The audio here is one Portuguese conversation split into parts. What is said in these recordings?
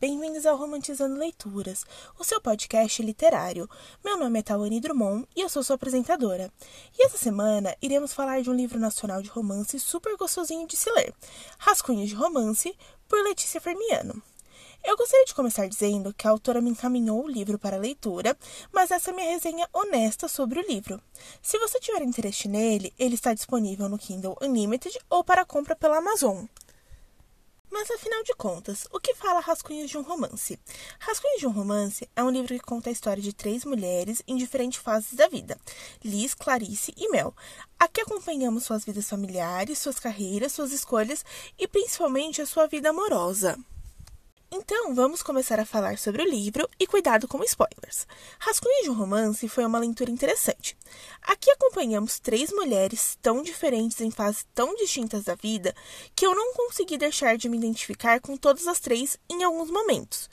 bem-vindos ao Romantizando Leituras, o seu podcast literário. Meu nome é Tawane Drummond e eu sou sua apresentadora. E essa semana iremos falar de um livro nacional de romance super gostosinho de se ler, Rascunhos de Romance, por Letícia Fermiano. Eu gostaria de começar dizendo que a autora me encaminhou o livro para leitura, mas essa é minha resenha honesta sobre o livro. Se você tiver interesse nele, ele está disponível no Kindle Unlimited ou para compra pela Amazon. Mas afinal de contas, o que fala Rascunhos de um Romance? Rascunhos de um Romance é um livro que conta a história de três mulheres em diferentes fases da vida: Liz, Clarice e Mel. Aqui acompanhamos suas vidas familiares, suas carreiras, suas escolhas e principalmente a sua vida amorosa. Então, vamos começar a falar sobre o livro e cuidado com spoilers. Rascunho de um Romance foi uma leitura interessante. Aqui acompanhamos três mulheres tão diferentes em fases tão distintas da vida que eu não consegui deixar de me identificar com todas as três em alguns momentos.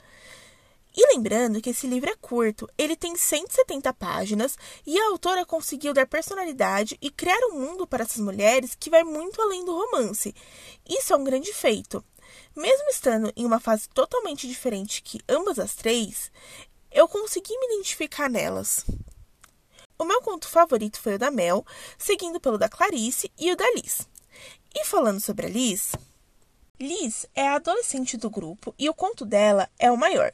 E lembrando que esse livro é curto, ele tem 170 páginas e a autora conseguiu dar personalidade e criar um mundo para essas mulheres que vai muito além do romance. Isso é um grande feito. Mesmo estando em uma fase totalmente diferente que ambas as três, eu consegui me identificar nelas. O meu conto favorito foi o da Mel, seguindo pelo da Clarice e o da Liz. E falando sobre a Liz, Liz é a adolescente do grupo e o conto dela é o maior.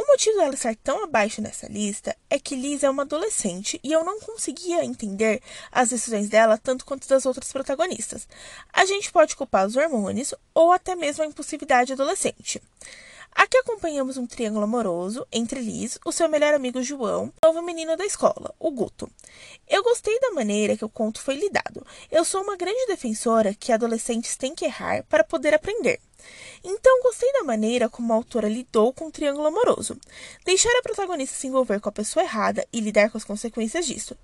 O motivo dela estar tão abaixo nessa lista é que Liz é uma adolescente e eu não conseguia entender as decisões dela tanto quanto das outras protagonistas. A gente pode culpar os hormônios ou até mesmo a impulsividade adolescente. Aqui acompanhamos um triângulo amoroso entre Liz, o seu melhor amigo João e o novo menino da escola, o Guto. Eu gostei da maneira que o conto foi lidado. Eu sou uma grande defensora que adolescentes têm que errar para poder aprender. Então, gostei da maneira como a autora lidou com o triângulo amoroso. Deixar a protagonista se envolver com a pessoa errada e lidar com as consequências disso.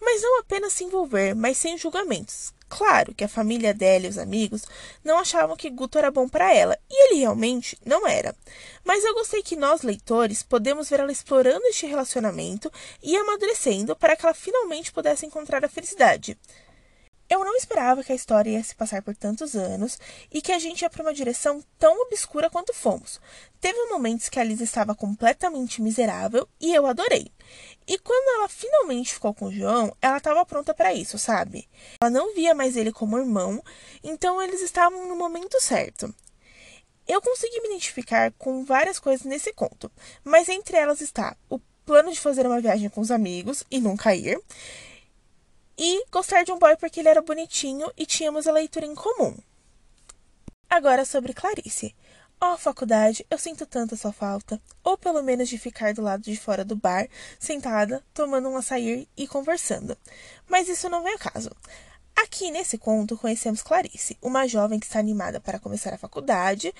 Mas não apenas se envolver, mas sem julgamentos. Claro que a família dela e os amigos não achavam que Guto era bom para ela, e ele realmente não era. Mas eu gostei que nós, leitores, podemos ver ela explorando este relacionamento e amadurecendo para que ela finalmente pudesse encontrar a felicidade. Eu não esperava que a história ia se passar por tantos anos e que a gente ia para uma direção tão obscura quanto fomos. Teve momentos que a estava completamente miserável e eu adorei. E quando ela finalmente ficou com o João, ela estava pronta para isso, sabe? Ela não via mais ele como irmão, então eles estavam no momento certo. Eu consegui me identificar com várias coisas nesse conto, mas entre elas está o plano de fazer uma viagem com os amigos e nunca ir e gostar de um boy porque ele era bonitinho e tínhamos a leitura em comum. Agora sobre Clarice. Ó, oh, faculdade, eu sinto tanto a sua falta. Ou pelo menos de ficar do lado de fora do bar, sentada, tomando um açaí e conversando. Mas isso não vem a caso. Aqui nesse conto conhecemos Clarice, uma jovem que está animada para começar a faculdade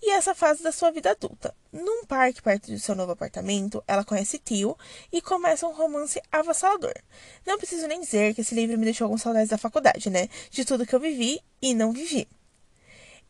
e essa fase da sua vida adulta. Num parque perto do seu novo apartamento, ela conhece Tio e começa um romance avassalador. Não preciso nem dizer que esse livro me deixou algumas saudades da faculdade, né? De tudo que eu vivi e não vivi.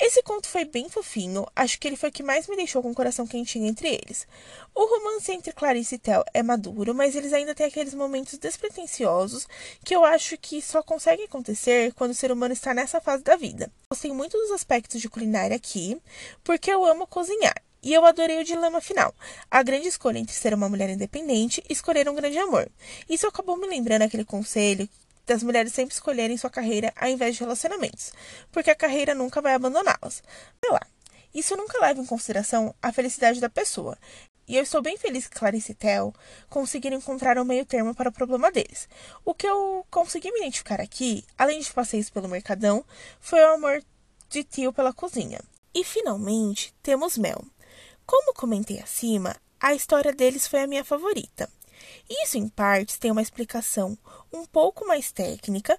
Esse conto foi bem fofinho, acho que ele foi o que mais me deixou com o coração quentinho entre eles. O romance entre Clarice e Tel é maduro, mas eles ainda têm aqueles momentos despretensiosos que eu acho que só conseguem acontecer quando o ser humano está nessa fase da vida. Gostei muito dos aspectos de culinária aqui, porque eu amo cozinhar. E eu adorei o dilema final. A grande escolha entre ser uma mulher independente e escolher um grande amor. Isso acabou me lembrando aquele conselho das mulheres sempre escolherem sua carreira ao invés de relacionamentos, porque a carreira nunca vai abandoná-las. Vai lá. Isso nunca leva em consideração a felicidade da pessoa. E eu estou bem feliz que Clarice e Theo conseguiram encontrar um meio termo para o problema deles. O que eu consegui me identificar aqui, além de passeios pelo mercadão, foi o amor de tio pela cozinha. E finalmente temos Mel. Como comentei acima, a história deles foi a minha favorita. Isso, em partes, tem uma explicação um pouco mais técnica.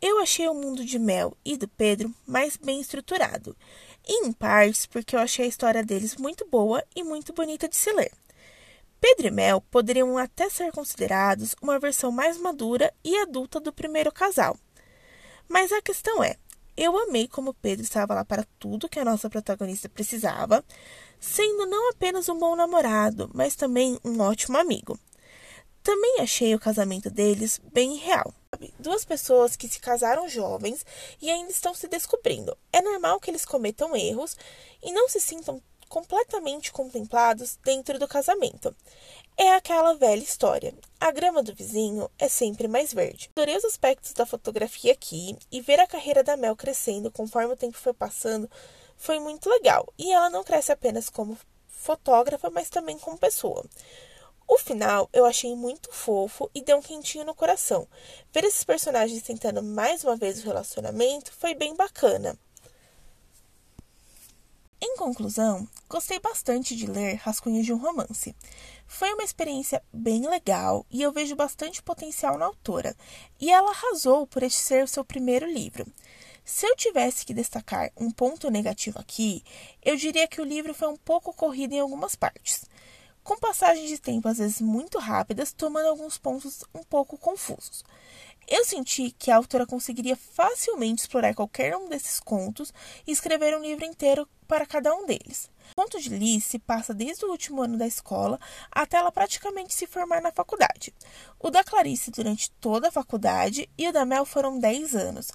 Eu achei o mundo de Mel e do Pedro mais bem estruturado, e em partes porque eu achei a história deles muito boa e muito bonita de se ler. Pedro e Mel poderiam até ser considerados uma versão mais madura e adulta do primeiro casal. Mas a questão é, eu amei como Pedro estava lá para tudo que a nossa protagonista precisava, sendo não apenas um bom namorado, mas também um ótimo amigo. Também achei o casamento deles bem real. Duas pessoas que se casaram jovens e ainda estão se descobrindo. É normal que eles cometam erros e não se sintam completamente contemplados dentro do casamento. É aquela velha história. A grama do vizinho é sempre mais verde. Adorei os aspectos da fotografia aqui e ver a carreira da Mel crescendo conforme o tempo foi passando foi muito legal. E ela não cresce apenas como fotógrafa, mas também como pessoa. O final eu achei muito fofo e deu um quentinho no coração. Ver esses personagens tentando mais uma vez o relacionamento foi bem bacana. Em conclusão, gostei bastante de ler Rascunhos de um Romance. Foi uma experiência bem legal e eu vejo bastante potencial na autora, e ela arrasou por este ser o seu primeiro livro. Se eu tivesse que destacar um ponto negativo aqui, eu diria que o livro foi um pouco corrido em algumas partes, com passagens de tempo às vezes muito rápidas, tomando alguns pontos um pouco confusos. Eu senti que a autora conseguiria facilmente explorar qualquer um desses contos e escrever um livro inteiro para cada um deles. O conto de Liz se passa desde o último ano da escola até ela praticamente se formar na faculdade. O da Clarice durante toda a faculdade e o da Mel foram 10 anos.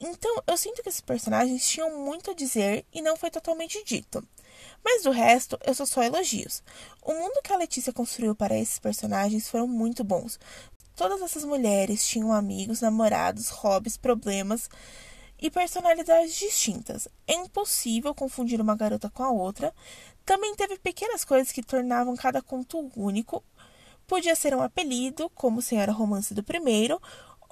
Então, eu sinto que esses personagens tinham muito a dizer e não foi totalmente dito. Mas do resto, eu sou só elogios. O mundo que a Letícia construiu para esses personagens foram muito bons. Todas essas mulheres tinham amigos, namorados, hobbies, problemas e personalidades distintas. É impossível confundir uma garota com a outra. Também teve pequenas coisas que tornavam cada conto único. Podia ser um apelido, como Senhora Romance do Primeiro,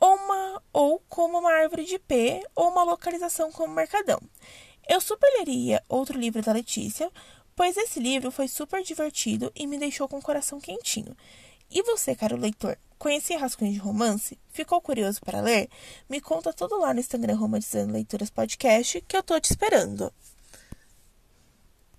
ou, uma, ou como uma árvore de P ou uma localização como Mercadão. Eu super leria outro livro da Letícia, pois esse livro foi super divertido e me deixou com o coração quentinho. E você, caro leitor, conhecia Rascunhos de Romance? Ficou curioso para ler? Me conta tudo lá no Instagram Romantizando Leituras Podcast, que eu tô te esperando.